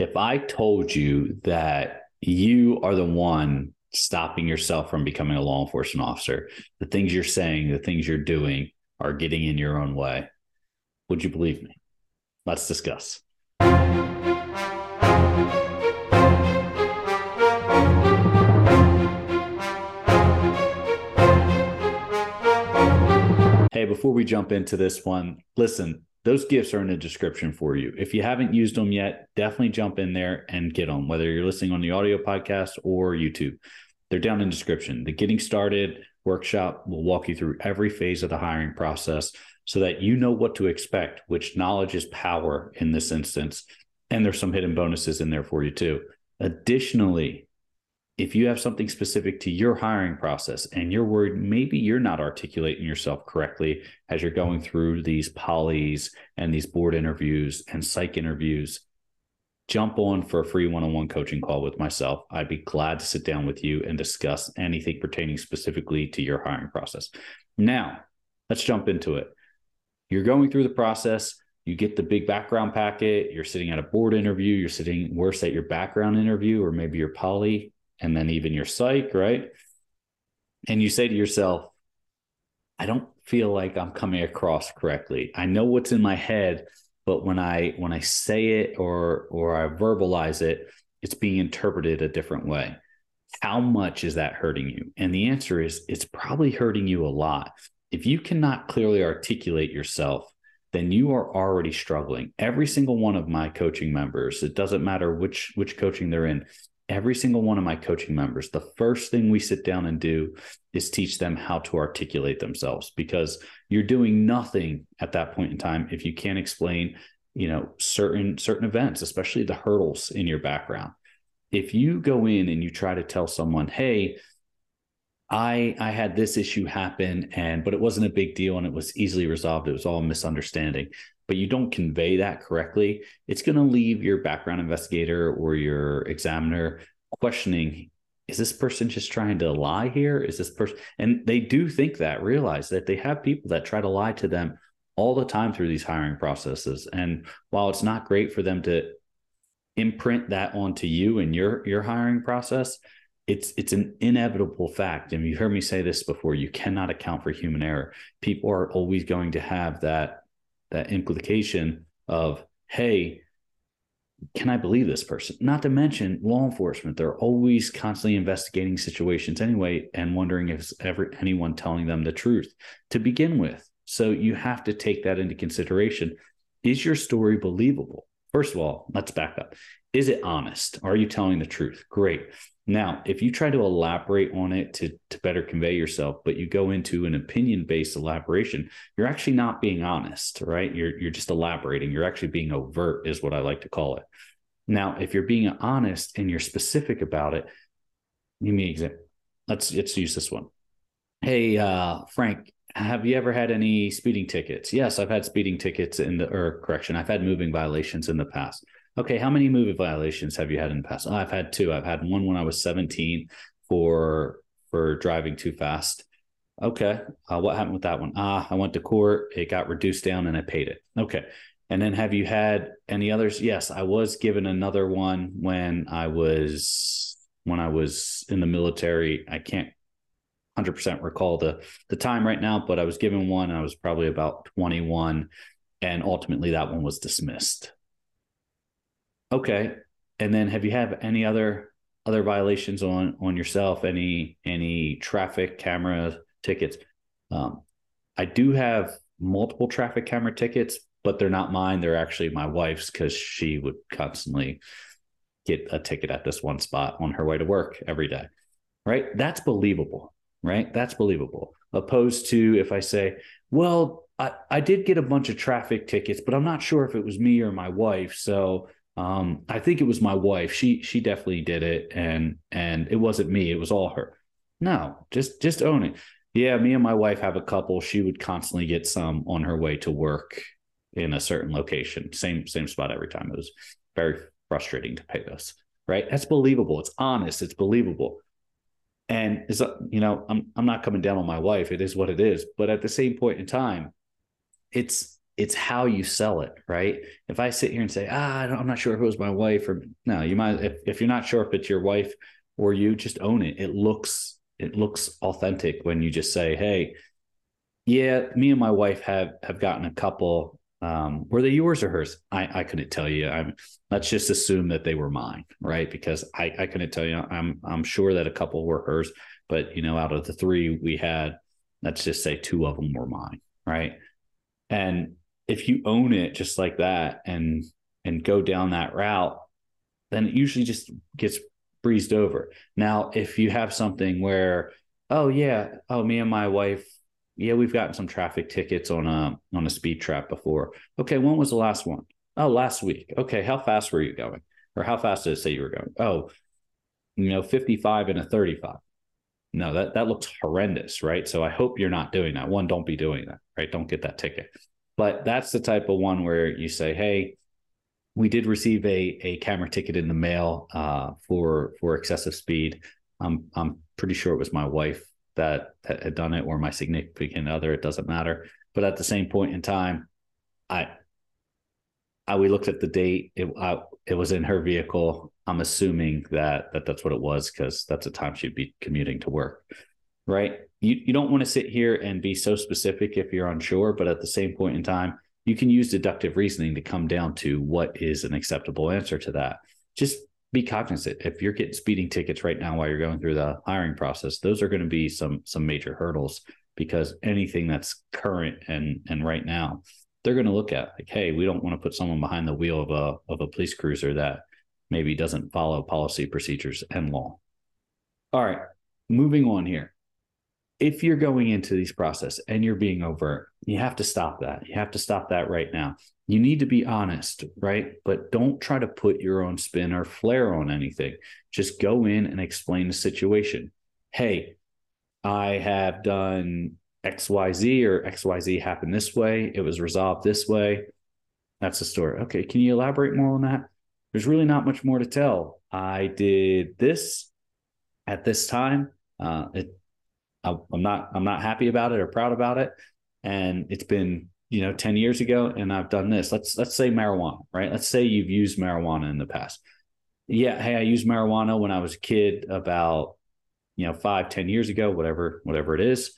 if I told you that you are the one stopping yourself from becoming a law enforcement officer, the things you're saying, the things you're doing are getting in your own way, would you believe me? Let's discuss. Hey, before we jump into this one, listen, those gifts are in the description for you. If you haven't used them yet, definitely jump in there and get them, whether you're listening on the audio podcast or YouTube. They're down in the description. The Getting Started workshop will walk you through every phase of the hiring process so that you know what to expect, which knowledge is power in this instance. And there's some hidden bonuses in there for you too. Additionally, if you have something specific to your hiring process and you're worried maybe you're not articulating yourself correctly as you're going through these polys and these board interviews and psych interviews, jump on for a free one on one coaching call with myself. I'd be glad to sit down with you and discuss anything pertaining specifically to your hiring process. Now, let's jump into it. You're going through the process. You get the big background packet. You're sitting at a board interview. You're sitting worse at your background interview, or maybe your poly and then even your psych, right? And you say to yourself, I don't feel like I'm coming across correctly. I know what's in my head, but when I when I say it or or I verbalize it, it's being interpreted a different way. How much is that hurting you? And the answer is it's probably hurting you a lot. If you cannot clearly articulate yourself, then you are already struggling. Every single one of my coaching members, it doesn't matter which which coaching they're in, every single one of my coaching members, the first thing we sit down and do is teach them how to articulate themselves because you're doing nothing at that point in time if you can't explain, you know, certain certain events, especially the hurdles in your background. If you go in and you try to tell someone, "Hey, I I had this issue happen and but it wasn't a big deal and it was easily resolved. It was all misunderstanding." But you don't convey that correctly, it's going to leave your background investigator or your examiner questioning is this person just trying to lie here? Is this person, and they do think that, realize that they have people that try to lie to them all the time through these hiring processes. And while it's not great for them to imprint that onto you and your your hiring process, it's it's an inevitable fact. And you've heard me say this before, you cannot account for human error. People are always going to have that that implication of, hey, can I believe this person? Not to mention law enforcement. They're always constantly investigating situations anyway and wondering if ever anyone telling them the truth to begin with. So you have to take that into consideration. Is your story believable? First of all, let's back up. Is it honest? Are you telling the truth? Great. Now, if you try to elaborate on it to, to better convey yourself, but you go into an opinion based elaboration, you're actually not being honest, right? You're, you're just elaborating. You're actually being overt, is what I like to call it. Now, if you're being honest and you're specific about it, give me example. Let's let's use this one. Hey, uh, Frank, have you ever had any speeding tickets? Yes, I've had speeding tickets in the or correction, I've had moving violations in the past. Okay, how many moving violations have you had in the past? Oh, I've had two. I've had one when I was 17 for for driving too fast. Okay, uh, what happened with that one? Ah, I went to court. It got reduced down, and I paid it. Okay, and then have you had any others? Yes, I was given another one when I was when I was in the military. I can't 100% recall the the time right now, but I was given one. I was probably about 21, and ultimately that one was dismissed. Okay. And then have you have any other other violations on on yourself? Any any traffic camera tickets? Um, I do have multiple traffic camera tickets, but they're not mine. They're actually my wife's because she would constantly get a ticket at this one spot on her way to work every day. Right? That's believable. Right? That's believable. Opposed to if I say, well, I, I did get a bunch of traffic tickets, but I'm not sure if it was me or my wife. So um, I think it was my wife. She she definitely did it, and and it wasn't me. It was all her. No, just just own it. Yeah, me and my wife have a couple. She would constantly get some on her way to work in a certain location, same same spot every time. It was very frustrating to pay this. Right? That's believable. It's honest. It's believable. And is you know, I'm I'm not coming down on my wife. It is what it is. But at the same point in time, it's it's how you sell it, right? If I sit here and say, ah, I'm not sure if it was my wife or no, you might if, if you're not sure if it's your wife or you, just own it. It looks it looks authentic when you just say, hey, yeah, me and my wife have have gotten a couple. Um, were they yours or hers? I, I couldn't tell you. I'm let's just assume that they were mine, right? Because I, I couldn't tell you. I'm I'm sure that a couple were hers, but you know, out of the three we had, let's just say two of them were mine, right? And if you own it just like that and and go down that route, then it usually just gets breezed over. Now, if you have something where, oh yeah, oh me and my wife, yeah, we've gotten some traffic tickets on a on a speed trap before. Okay, when was the last one? Oh, last week. Okay, how fast were you going? Or how fast did it say you were going? Oh, you know, 55 and a 35. No, that that looks horrendous, right? So I hope you're not doing that. One, don't be doing that, right? Don't get that ticket. But that's the type of one where you say, hey, we did receive a a camera ticket in the mail uh, for for excessive speed. I'm I'm pretty sure it was my wife that, that had done it or my significant other. It doesn't matter. But at the same point in time, I I we looked at the date. It I, it was in her vehicle. I'm assuming that that that's what it was because that's the time she'd be commuting to work, right? you, you don't want to sit here and be so specific if you're unsure, but at the same point in time, you can use deductive reasoning to come down to what is an acceptable answer to that. Just be cognizant. If you're getting speeding tickets right now while you're going through the hiring process, those are going to be some some major hurdles because anything that's current and and right now, they're going to look at like, hey, we don't want to put someone behind the wheel of a of a police cruiser that maybe doesn't follow policy, procedures, and law. All right, moving on here if you're going into these process and you're being overt, you have to stop that. You have to stop that right now. You need to be honest, right? But don't try to put your own spin or flair on anything. Just go in and explain the situation. Hey, I have done XYZ or XYZ happened this way. It was resolved this way. That's the story. Okay. Can you elaborate more on that? There's really not much more to tell. I did this at this time. Uh, it I'm not I'm not happy about it or proud about it, and it's been you know 10 years ago and I've done this. Let's let's say marijuana, right? Let's say you've used marijuana in the past. Yeah, hey, I used marijuana when I was a kid about you know five ten years ago, whatever whatever it is,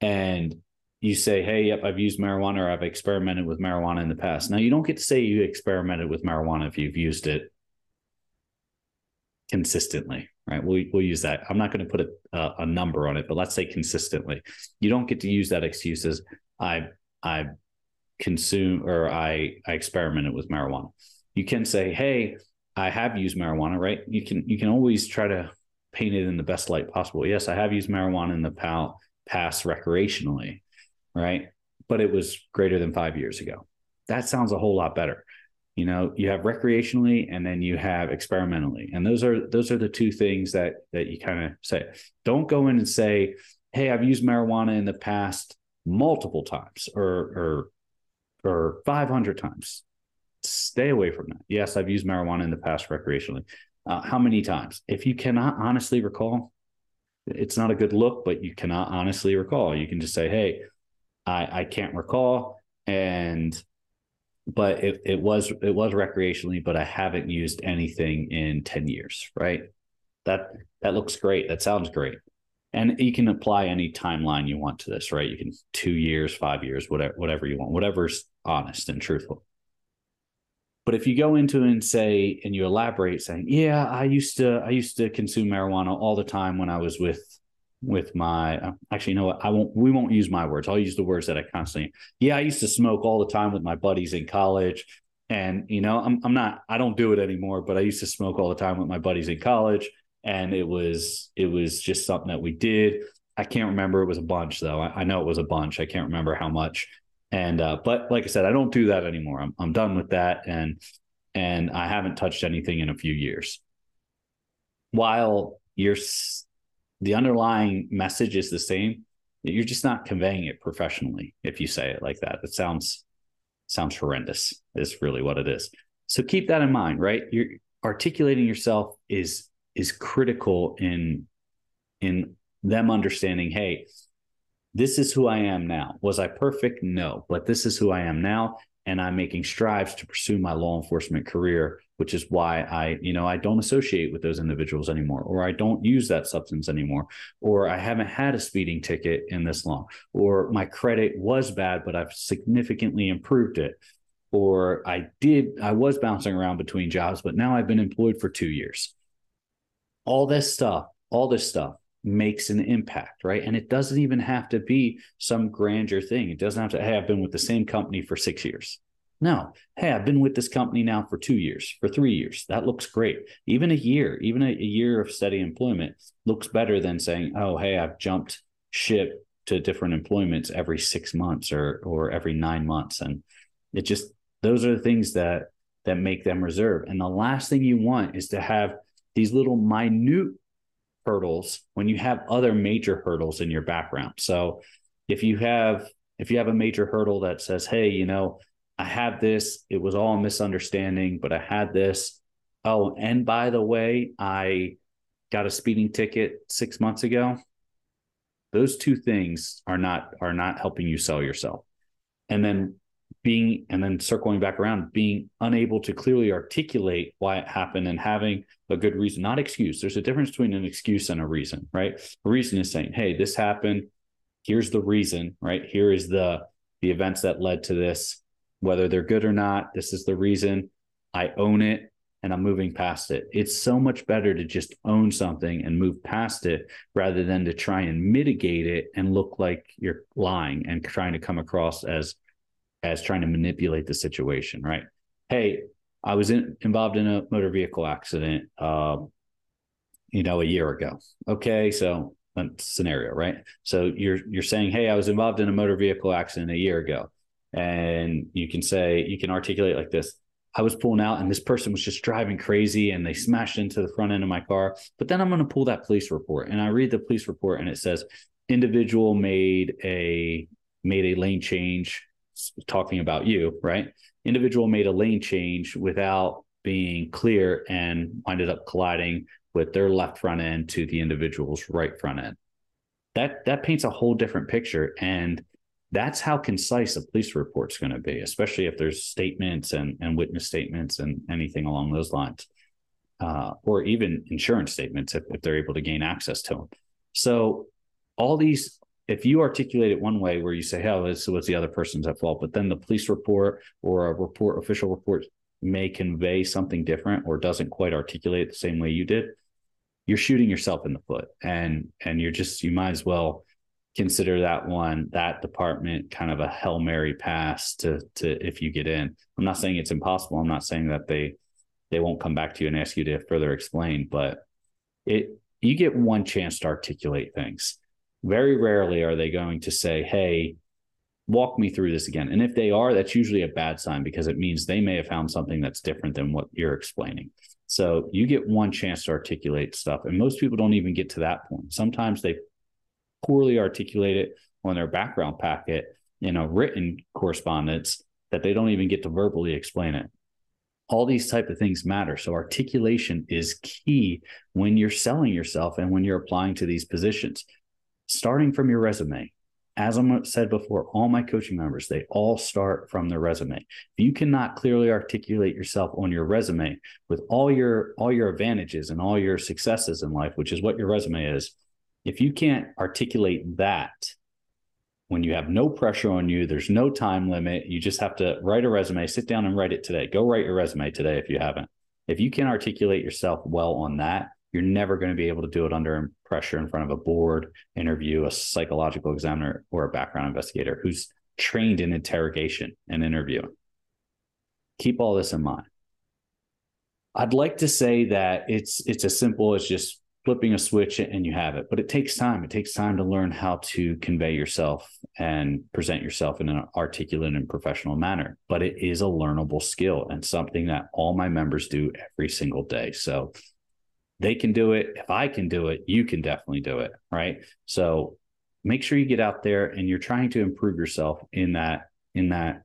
and you say, hey, yep, I've used marijuana or I've experimented with marijuana in the past. Now you don't get to say you experimented with marijuana if you've used it consistently, right? We'll, we'll use that. I'm not going to put a, a number on it, but let's say consistently. You don't get to use that excuse as I I consume or I I experimented with marijuana. You can say, hey, I have used marijuana, right? You can you can always try to paint it in the best light possible. Yes, I have used marijuana in the past recreationally, right? But it was greater than five years ago. That sounds a whole lot better you know you have recreationally and then you have experimentally. And those are those are the two things that that you kind of say. Don't go in and say hey i've used marijuana in the past multiple times or or or 500 times. Stay away from that. Yes i've used marijuana in the past recreationally. Uh, how many times? If you cannot honestly recall it's not a good look but you cannot honestly recall. You can just say hey i i can't recall and but it, it was it was recreationally but i haven't used anything in 10 years right? That that looks great. That sounds great. And you can apply any timeline you want to this right? You can two years five years whatever whatever you want whatever's honest and truthful. But if you go into and say and you elaborate saying yeah i used to i used to consume marijuana all the time when i was with with my uh, actually you know what I won't we won't use my words. I'll use the words that I constantly yeah, I used to smoke all the time with my buddies in college. And you know, I'm I'm not I don't do it anymore, but I used to smoke all the time with my buddies in college. And it was it was just something that we did. I can't remember it was a bunch though. I, I know it was a bunch. I can't remember how much. And uh, but like I said, I don't do that anymore. I'm I'm done with that and and I haven't touched anything in a few years. While you're the underlying message is the same you're just not conveying it professionally if you say it like that it sounds sounds horrendous is really what it is so keep that in mind right you're articulating yourself is is critical in in them understanding hey this is who I am now. Was I perfect? No, but this is who I am now. And I'm making strides to pursue my law enforcement career, which is why I, you know, I don't associate with those individuals anymore, or I don't use that substance anymore, or I haven't had a speeding ticket in this long, or my credit was bad, but I've significantly improved it, or I did, I was bouncing around between jobs, but now I've been employed for two years. All this stuff, all this stuff makes an impact, right? And it doesn't even have to be some grandeur thing. It doesn't have to, hey, I've been with the same company for six years. No, hey, I've been with this company now for two years, for three years. That looks great. Even a year, even a, a year of steady employment looks better than saying, oh, hey, I've jumped ship to different employments every six months or or every nine months. And it just those are the things that that make them reserve. And the last thing you want is to have these little minute hurdles when you have other major hurdles in your background. So if you have if you have a major hurdle that says, "Hey, you know, I had this, it was all a misunderstanding, but I had this. Oh, and by the way, I got a speeding ticket 6 months ago." Those two things are not are not helping you sell yourself. And then being and then circling back around being unable to clearly articulate why it happened and having a good reason not excuse. There's a difference between an excuse and a reason right? A reason is saying hey this happened. Here's the reason right? Here is the the events that led to this. Whether they're good or not this is the reason. I own it and i'm moving past it. It's so much better to just own something and move past it rather than to try and mitigate it and look like you're lying and trying to come across as as trying to manipulate the situation, right? Hey, I was in, involved in a motor vehicle accident, uh, you know, a year ago. Okay, so scenario, right? So you're you're saying, hey, I was involved in a motor vehicle accident a year ago, and you can say you can articulate like this. I was pulling out and this person was just driving crazy and they smashed into the front end of my car. But then I'm going to pull that police report and I read the police report and it says individual made a made a lane change talking about you, right? Individual made a lane change without being clear and ended up colliding with their left front end to the individual's right front end. That that paints a whole different picture and that's how concise a police report's going to be, especially if there's statements and, and witness statements and anything along those lines, uh, or even insurance statements if, if they're able to gain access to them. So all these if you articulate it one way where you say, "Hell, this was the other person's at fault," but then the police report or a report, official report, may convey something different or doesn't quite articulate the same way you did, you're shooting yourself in the foot, and and you're just you might as well consider that one that department kind of a hail mary pass to to if you get in. I'm not saying it's impossible. I'm not saying that they they won't come back to you and ask you to further explain, but it you get one chance to articulate things very rarely are they going to say, Hey, walk me through this again. And if they are, that's usually a bad sign because it means they may have found something that's different than what you're explaining. So you get one chance to articulate stuff. And most people don't even get to that point. Sometimes they poorly articulate it on their background packet in a written correspondence that they don't even get to verbally explain it all these type of things matter so articulation is key when you're selling yourself and when you're applying to these positions starting from your resume. As I said before, all my coaching members, they all start from their resume. If you cannot clearly articulate yourself on your resume with all your all your advantages and all your successes in life, which is what your resume is, if you can't articulate that when you have no pressure on you, there's no time limit, you just have to write a resume, sit down and write it today. Go write your resume today if you haven't. If you can articulate yourself well on that, you're never going to be able to do it under pressure in front of a board interview, a psychological examiner, or a background investigator who's trained in interrogation and interviewing. Keep all this in mind. I'd like to say that it's it's as simple as just flipping a switch and you have it, but it takes time. It takes time to learn how to convey yourself and present yourself in an articulate and professional manner. But it is a learnable skill and something that all my members do every single day. So they can do it. If I can do it, you can definitely do it. Right. So make sure you get out there and you're trying to improve yourself in that, in that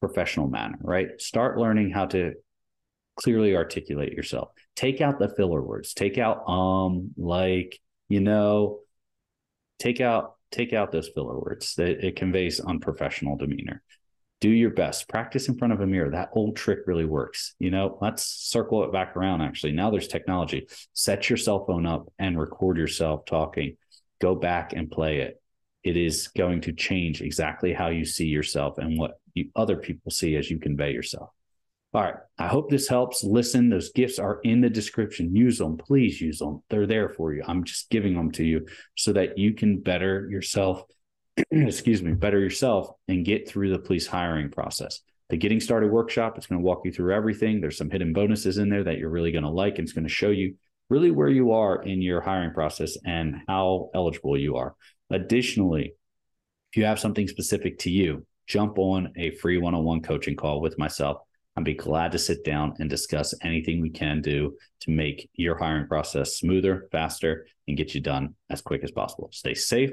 professional manner, right? Start learning how to clearly articulate yourself. Take out the filler words, take out um, like, you know, take out take out those filler words. It, it conveys unprofessional demeanor. Do your best. Practice in front of a mirror. That old trick really works. You know, let's circle it back around. Actually, now there's technology. Set your cell phone up and record yourself talking. Go back and play it. It is going to change exactly how you see yourself and what you, other people see as you convey yourself. All right. I hope this helps. Listen, those gifts are in the description. Use them. Please use them. They're there for you. I'm just giving them to you so that you can better yourself, excuse me, better yourself and get through the police hiring process. The Getting Started workshop is going to walk you through everything. There's some hidden bonuses in there that you're really going to like, and it's going to show you really where you are in your hiring process and how eligible you are. Additionally, if you have something specific to you, jump on a free one on one coaching call with myself I'd be glad to sit down and discuss anything we can do to make your hiring process smoother, faster, and get you done as quick as possible. Stay safe,